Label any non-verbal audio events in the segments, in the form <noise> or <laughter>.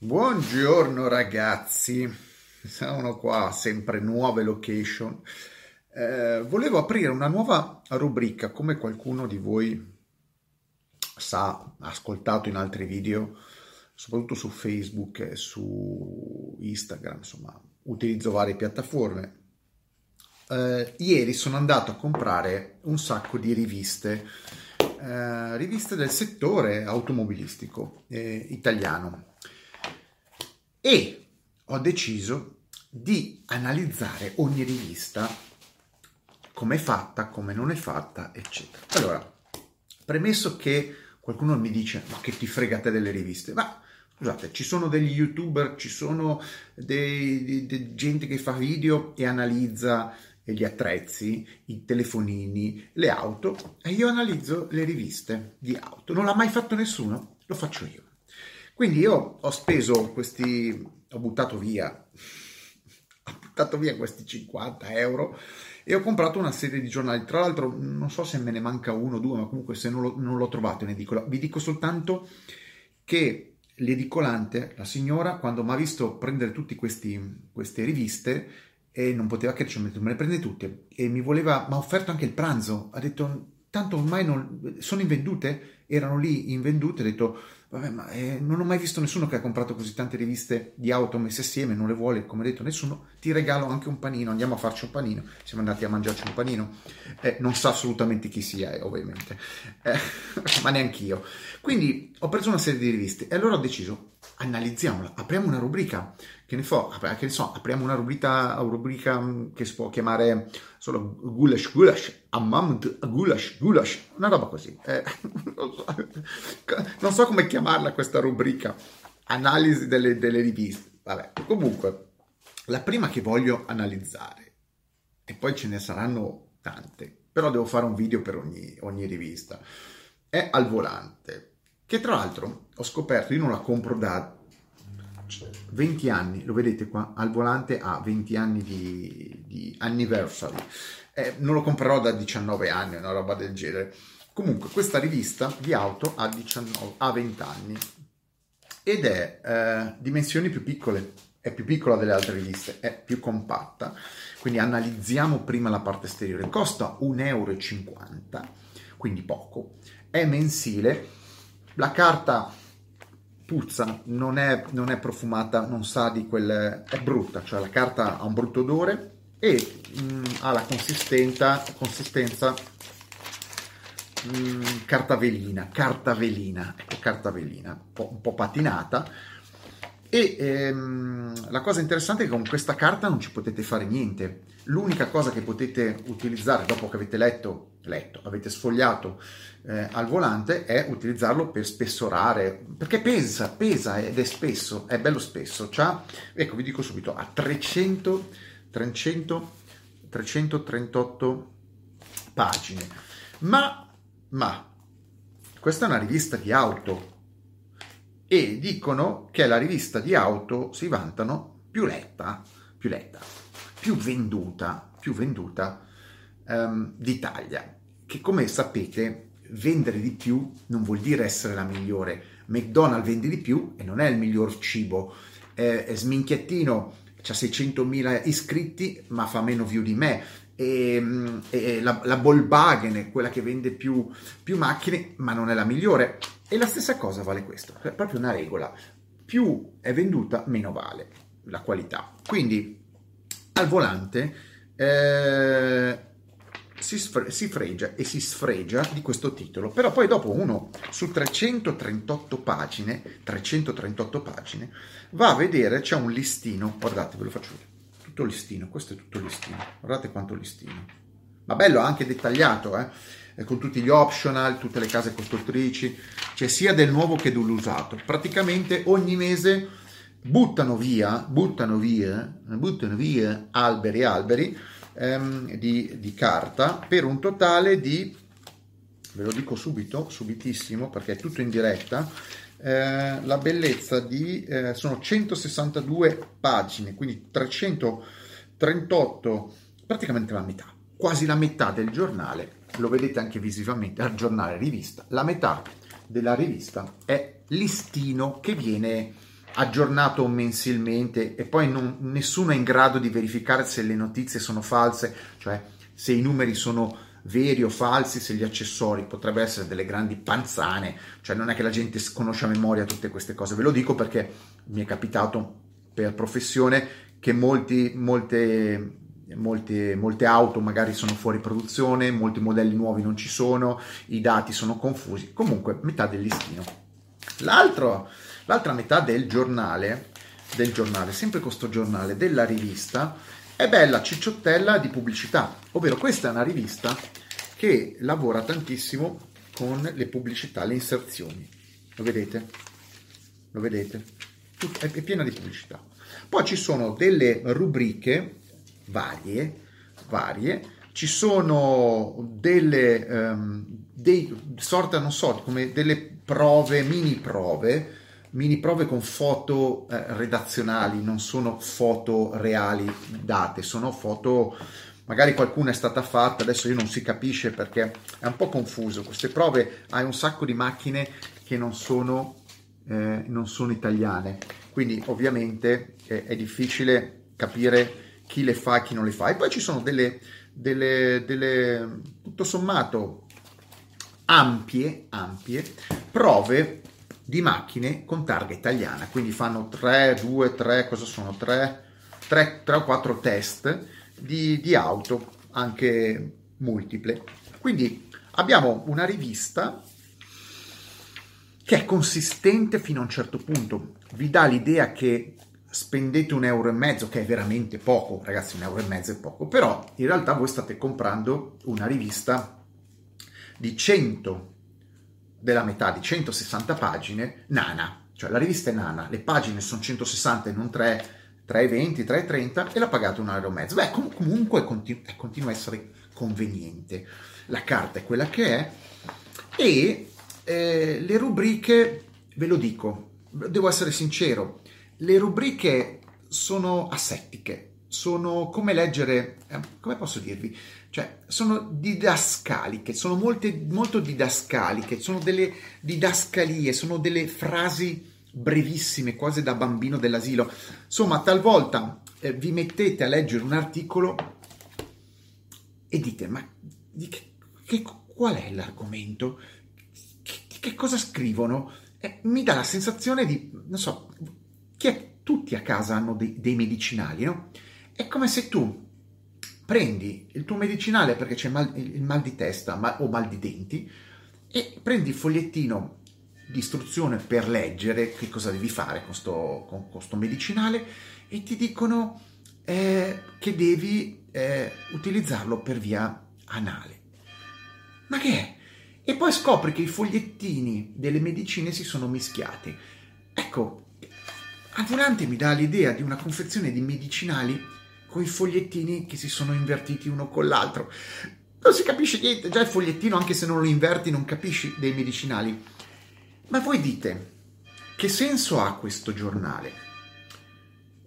Buongiorno ragazzi, sono qua, sempre nuove location. Eh, volevo aprire una nuova rubrica, come qualcuno di voi sa, ha ascoltato in altri video, soprattutto su Facebook e su Instagram, insomma, utilizzo varie piattaforme. Eh, ieri sono andato a comprare un sacco di riviste, eh, riviste del settore automobilistico eh, italiano e ho deciso di analizzare ogni rivista, come è fatta, come non è fatta, eccetera. Allora, premesso che qualcuno mi dice, ma che ti fregate delle riviste? Ma scusate, ci sono degli youtuber, ci sono dei, dei, dei, gente che fa video e analizza gli attrezzi, i telefonini, le auto e io analizzo le riviste di auto. Non l'ha mai fatto nessuno, lo faccio io. Quindi io ho speso questi, ho buttato via, ho buttato via questi 50 euro e ho comprato una serie di giornali. Tra l'altro non so se me ne manca uno o due, ma comunque se non, lo, non l'ho trovato in edicola, vi dico soltanto che l'edicolante, la signora, quando mi ha visto prendere tutte queste riviste, e non poteva che me le prende tutte. E mi voleva, mi ha offerto anche il pranzo, ha detto tanto ormai non, sono invendute, erano lì invendute, ha detto Vabbè, ma eh, non ho mai visto nessuno che ha comprato così tante riviste di auto messe assieme, non le vuole, come detto nessuno, ti regalo anche un panino, andiamo a farci un panino, siamo andati a mangiarci un panino, eh, non sa assolutamente chi sia, eh, ovviamente, eh, <laughs> ma neanche io. Quindi ho preso una serie di riviste e allora ho deciso, analizziamola, apriamo una rubrica, che ne, so, che ne so, apriamo una rubrica, una rubrica mm, che si può chiamare solo Gulash Gulash, Amamd Gulash Gulash, una roba così. Eh, <laughs> <laughs> non, so, come chiamarla questa rubrica, analisi delle, delle riviste. Vabbè, comunque, la prima che voglio analizzare, e poi ce ne saranno tante, però devo fare un video per ogni, ogni rivista, è Al Volante, che tra l'altro ho scoperto, io non la compro da 20 anni, lo vedete qua, al volante ha 20 anni di, di anniversary. Eh, non lo comprerò da 19 anni, una roba del genere. Comunque, questa rivista di auto ha, 19, ha 20 anni ed è eh, dimensioni più piccole, è più piccola delle altre riviste, è più compatta. Quindi analizziamo prima la parte esteriore. Costa 1,50 euro, quindi poco. È mensile. La carta puzza, non è, non è, profumata, non sa di quel... è brutta, cioè la carta ha un brutto odore e mh, mm, ha la consistenza, consistenza mm, carta velina, carta velina, ecco, carta velina, un po', un po patinata. E ehm, la cosa interessante è che con questa carta non ci potete fare niente. L'unica cosa che potete utilizzare dopo che avete letto letto, avete sfogliato eh, al volante è utilizzarlo per spessorare, perché pesa, pesa ed è spesso, è bello spesso. C'ha, ecco, vi dico subito, ha 300, 300, 338 pagine. Ma, ma, questa è una rivista di auto e dicono che è la rivista di auto, si vantano, più letta, più letta, più venduta, più venduta um, d'Italia che come sapete vendere di più non vuol dire essere la migliore. McDonald's vende di più e non è il miglior cibo. Eh, Sminchiattino ha 600.000 iscritti ma fa meno view di me. E, mm, e la, la Volkswagen è quella che vende più, più macchine ma non è la migliore. E la stessa cosa vale questo, è proprio una regola. Più è venduta, meno vale la qualità. Quindi al volante eh, si, sfre- si, fregia e si sfregia di questo titolo, però poi dopo uno su 338 pagine, 338 pagine, va a vedere, c'è un listino, guardate, ve lo faccio vedere, tutto listino, questo è tutto listino, guardate quanto listino, ma bello, anche dettagliato, eh? con tutti gli optional, tutte le case costruttrici, cioè sia del nuovo che dell'usato, praticamente ogni mese buttano via, buttano via, buttano via alberi, alberi, ehm, di, di carta per un totale di, ve lo dico subito, subitissimo perché è tutto in diretta, eh, la bellezza di, eh, sono 162 pagine, quindi 338, praticamente la metà, quasi la metà del giornale, lo vedete anche visivamente, al giornale rivista, la metà della rivista è listino che viene aggiornato mensilmente e poi non, nessuno è in grado di verificare se le notizie sono false, cioè se i numeri sono veri o falsi, se gli accessori potrebbero essere delle grandi panzane, cioè non è che la gente conosce a memoria tutte queste cose, ve lo dico perché mi è capitato per professione che molti, molte, molte, molte auto magari sono fuori produzione, molti modelli nuovi non ci sono, i dati sono confusi, comunque metà del listino. L'altro, l'altra metà del giornale, del giornale, sempre questo giornale, della rivista, è bella cicciottella di pubblicità, ovvero questa è una rivista che lavora tantissimo con le pubblicità, le inserzioni. Lo vedete? Lo vedete? È piena di pubblicità. Poi ci sono delle rubriche varie, varie, ci sono delle um, dei, sorta, non so, come delle prove, mini prove, mini prove con foto eh, redazionali, non sono foto reali date, sono foto magari qualcuna è stata fatta, adesso io non si capisce perché è un po' confuso. Queste prove hai un sacco di macchine che non sono, eh, non sono italiane, quindi ovviamente eh, è difficile capire chi le fa e chi non le fa. E poi ci sono delle, delle, delle tutto sommato ampie, ampie prove di macchine con targa italiana, quindi fanno 3, 2, 3, cosa sono? 3, 3, 3 o 4 test di, di auto, anche multiple. Quindi abbiamo una rivista che è consistente fino a un certo punto, vi dà l'idea che spendete un euro e mezzo, che è veramente poco, ragazzi, un euro e mezzo è poco, però in realtà voi state comprando una rivista di 100, della metà di 160 pagine, nana, cioè la rivista è nana, le pagine sono 160 e non 3 3,20, 3,30 e l'ha pagato un euro e mezzo. Beh, com- comunque continu- eh, continua a essere conveniente. La carta è quella che è e eh, le rubriche, ve lo dico, devo essere sincero, le rubriche sono asettiche, sono come leggere, eh, come posso dirvi, cioè sono didascaliche, sono molte, molto didascaliche, sono delle didascalie, sono delle frasi brevissime, quasi da bambino dell'asilo. Insomma, talvolta eh, vi mettete a leggere un articolo e dite, ma di che, che, qual è l'argomento? Che, di che cosa scrivono? Eh, mi dà la sensazione di, non so, che tutti a casa hanno dei, dei medicinali, no? È come se tu prendi il tuo medicinale perché c'è mal, il mal di testa ma, o mal di denti e prendi il fogliettino di istruzione per leggere che cosa devi fare con sto, con questo medicinale e ti dicono eh, che devi eh, utilizzarlo per via anale. Ma che è? E poi scopri che i fogliettini delle medicine si sono mischiati. Ecco, a volante mi dà l'idea di una confezione di medicinali con i fogliettini che si sono invertiti uno con l'altro. Non si capisce niente, già il fogliettino, anche se non lo inverti, non capisci dei medicinali. Ma voi dite, che senso ha questo giornale?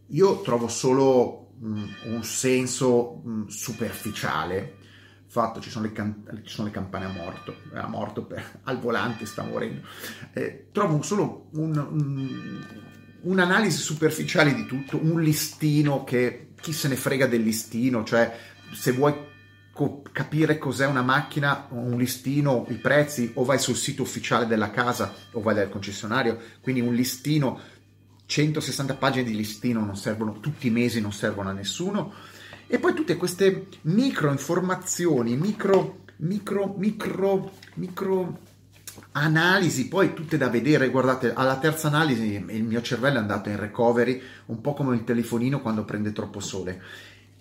Io trovo solo mh, un senso mh, superficiale. Fatto, ci sono, le can- ci sono le campane a morto, a morto per, <laughs> al volante, sta morendo. Eh, trovo solo un, un, un'analisi superficiale di tutto, un listino che chi se ne frega del listino, cioè se vuoi capire cos'è una macchina, un listino, i prezzi, o vai sul sito ufficiale della casa o vai dal concessionario, quindi un listino, 160 pagine di listino non servono, tutti i mesi non servono a nessuno, e poi tutte queste micro informazioni, micro, micro, micro, micro analisi, poi tutte da vedere, guardate, alla terza analisi il mio cervello è andato in recovery, un po' come il telefonino quando prende troppo sole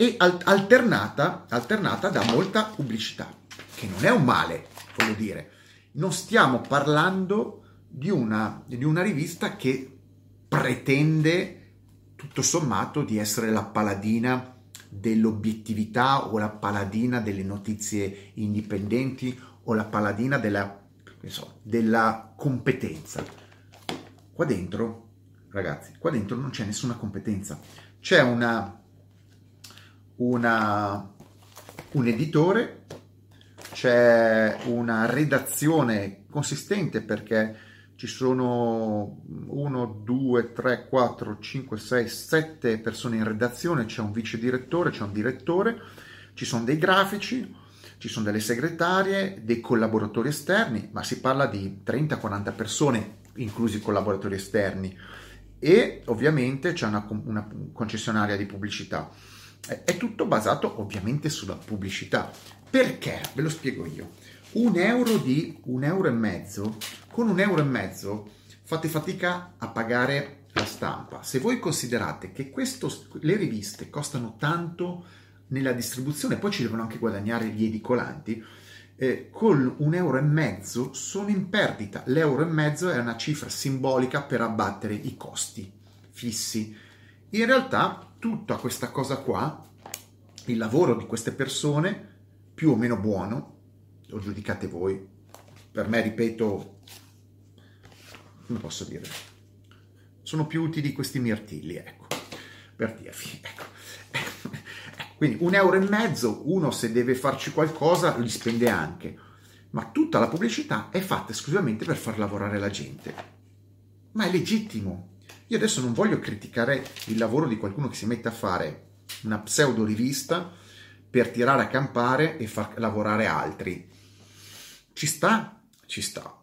e alternata, alternata da molta pubblicità, che non è un male, voglio dire. Non stiamo parlando di una, di una rivista che pretende tutto sommato di essere la paladina dell'obiettività o la paladina delle notizie indipendenti o la paladina della, so, della competenza. Qua dentro, ragazzi, qua dentro non c'è nessuna competenza. C'è una una, un editore, c'è una redazione consistente perché ci sono 1, 2, 3, 4, 5, 6, 7 persone in redazione, c'è un vice direttore, c'è un direttore, ci sono dei grafici, ci sono delle segretarie, dei collaboratori esterni, ma si parla di 30-40 persone, inclusi collaboratori esterni, e ovviamente c'è una, una concessionaria di pubblicità. È tutto basato ovviamente sulla pubblicità. Perché? Ve lo spiego io. Un euro di un euro e mezzo, con un euro e mezzo fate fatica a pagare la stampa. Se voi considerate che questo, le riviste costano tanto nella distribuzione, poi ci devono anche guadagnare gli edicolanti, eh, con un euro e mezzo sono in perdita. L'euro e mezzo è una cifra simbolica per abbattere i costi fissi. In realtà tutta questa cosa qua, il lavoro di queste persone, più o meno buono, lo giudicate voi, per me, ripeto, come posso dire, sono più utili questi mirtilli, ecco, per dirvi, ecco. Quindi un euro e mezzo, uno se deve farci qualcosa li spende anche, ma tutta la pubblicità è fatta esclusivamente per far lavorare la gente. Ma è legittimo. Io adesso non voglio criticare il lavoro di qualcuno che si mette a fare una pseudo rivista per tirare a campare e far lavorare altri. Ci sta? Ci sta.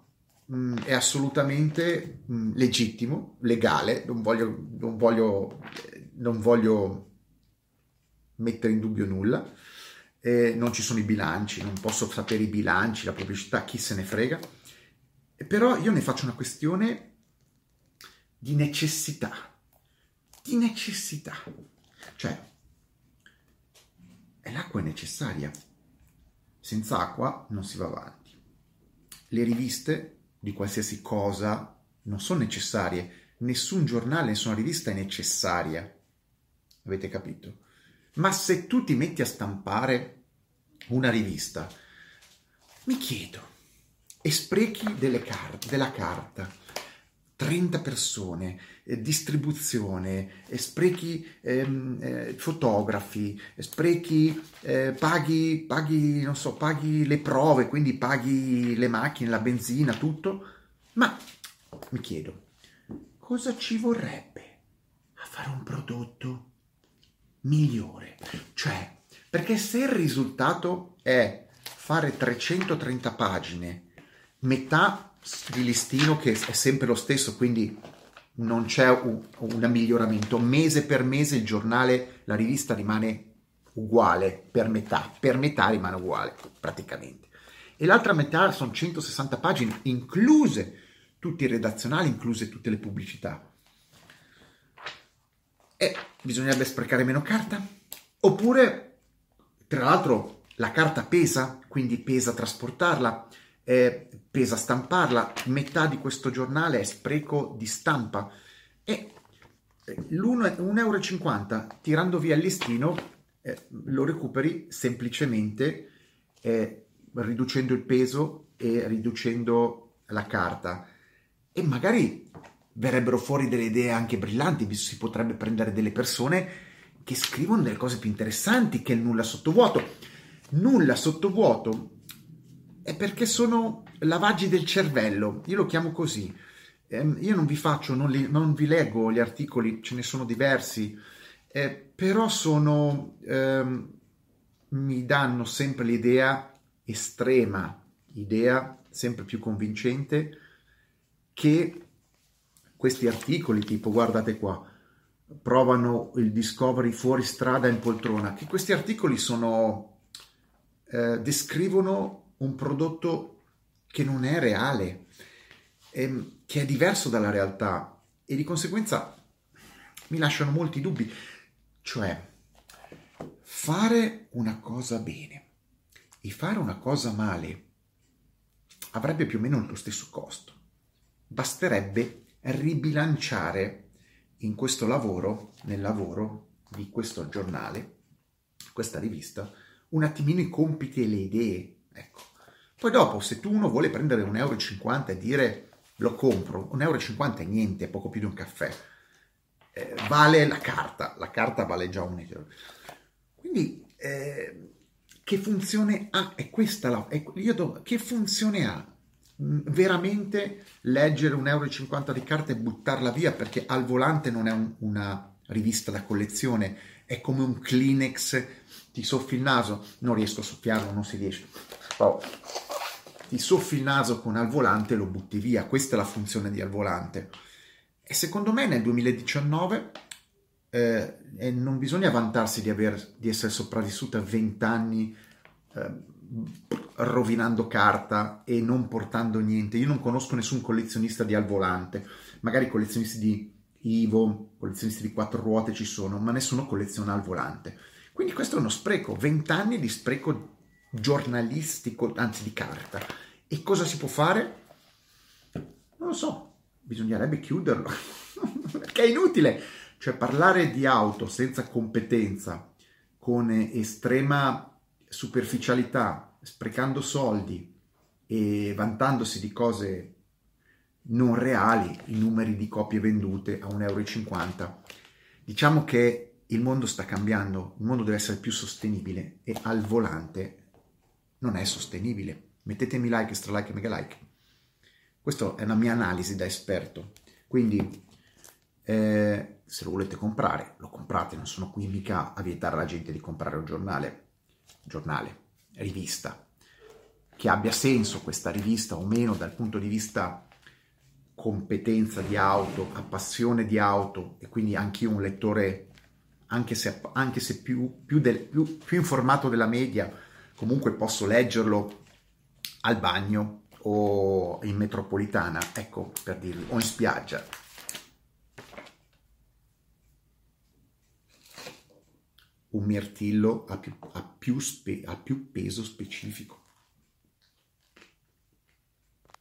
Mm, è assolutamente mm, legittimo, legale, non voglio, non voglio, non voglio mettere in dubbio nulla. Eh, non ci sono i bilanci, non posso sapere i bilanci, la pubblicità, chi se ne frega. Però io ne faccio una questione di necessità. Di necessità. Cioè, l'acqua è necessaria. Senza acqua non si va avanti. Le riviste di qualsiasi cosa non sono necessarie. Nessun giornale, nessuna rivista è necessaria. Avete capito? Ma se tu ti metti a stampare una rivista, mi chiedo, e sprechi carte, della carta, 30 persone, eh, distribuzione, eh, sprechi ehm, eh, fotografi, sprechi, eh, paghi, paghi, non so, paghi le prove, quindi paghi le macchine, la benzina, tutto, ma mi chiedo, cosa ci vorrebbe a fare un prodotto migliore. Cioè, perché se il risultato è fare 330 pagine, metà di listino che è sempre lo stesso, quindi non c'è un, un miglioramento, mese per mese il giornale, la rivista rimane uguale per metà, per metà rimane uguale praticamente. E l'altra metà sono 160 pagine, incluse tutti i redazionali, incluse tutte le pubblicità. E bisognerebbe sprecare meno carta? Oppure, tra l'altro, la carta pesa, quindi pesa trasportarla, eh, pesa stamparla, metà di questo giornale è spreco di stampa. E l'1,50 euro tirando via il listino eh, lo recuperi semplicemente eh, riducendo il peso e riducendo la carta. E magari verrebbero fuori delle idee anche brillanti, si potrebbe prendere delle persone che scrivono delle cose più interessanti che il nulla sottovuoto. Nulla sottovuoto è perché sono lavaggi del cervello, io lo chiamo così. Eh, io non vi faccio, non, li, non, vi leggo gli articoli, ce ne sono diversi, eh, però sono, eh, mi danno sempre l'idea estrema, idea sempre più convincente, che questi articoli tipo guardate qua provano il Discovery fuori strada in poltrona che questi articoli sono eh, descrivono un prodotto che non è reale ehm, che è diverso dalla realtà e di conseguenza mi lasciano molti dubbi. Cioè fare una cosa bene e fare una cosa male avrebbe più o meno lo stesso costo. Basterebbe ribilanciare in questo lavoro, nel lavoro di questo giornale, questa rivista, un attimino i compiti e le idee. Ecco. Poi dopo, se tu uno vuole prendere un euro e dire lo compro, un euro è niente, è poco più di un caffè, eh, vale la carta, la carta vale già un euro. Quindi, eh, che funzione ha? È questa la... È, do, che funzione ha veramente leggere un euro e 50 di carta e buttarla via perché al volante non è un, una rivista da collezione, è come un Kleenex, ti soffi il naso, non riesco a soffiarlo, non si riesce. Oh. Ti soffi il naso con al volante e lo butti via, questa è la funzione di al volante. E secondo me nel 2019 eh, non bisogna vantarsi di, aver, di essere sopravvissuti a 20 anni eh, rovinando carta e non portando niente. Io non conosco nessun collezionista di al volante, magari collezionisti di Ivo, collezionisti di quattro ruote ci sono, ma nessuno colleziona al volante. Quindi questo è uno spreco, 20 anni di spreco giornalistico, anzi di carta. E cosa si può fare? Non lo so, bisognerebbe chiuderlo, <laughs> perché è inutile. Cioè parlare di auto senza competenza, con estrema superficialità, sprecando soldi e vantandosi di cose non reali, i numeri di copie vendute a 1,50 euro. Diciamo che il mondo sta cambiando, il mondo deve essere più sostenibile e al volante non è sostenibile. Mettetemi like, stra like e mega like. Questa è una mia analisi da esperto. Quindi, eh, se lo volete comprare, lo comprate. Non sono qui mica a vietare alla gente di comprare un giornale, giornale, rivista. Che abbia senso questa rivista o meno dal punto di vista competenza di auto, a passione di auto e quindi anch'io un lettore, anche se, anche se più, più, del, più, più informato della media, comunque posso leggerlo al bagno o in metropolitana, ecco per dirvi, o in spiaggia. Un mirtillo ha più, ha più, spe, ha più peso specifico.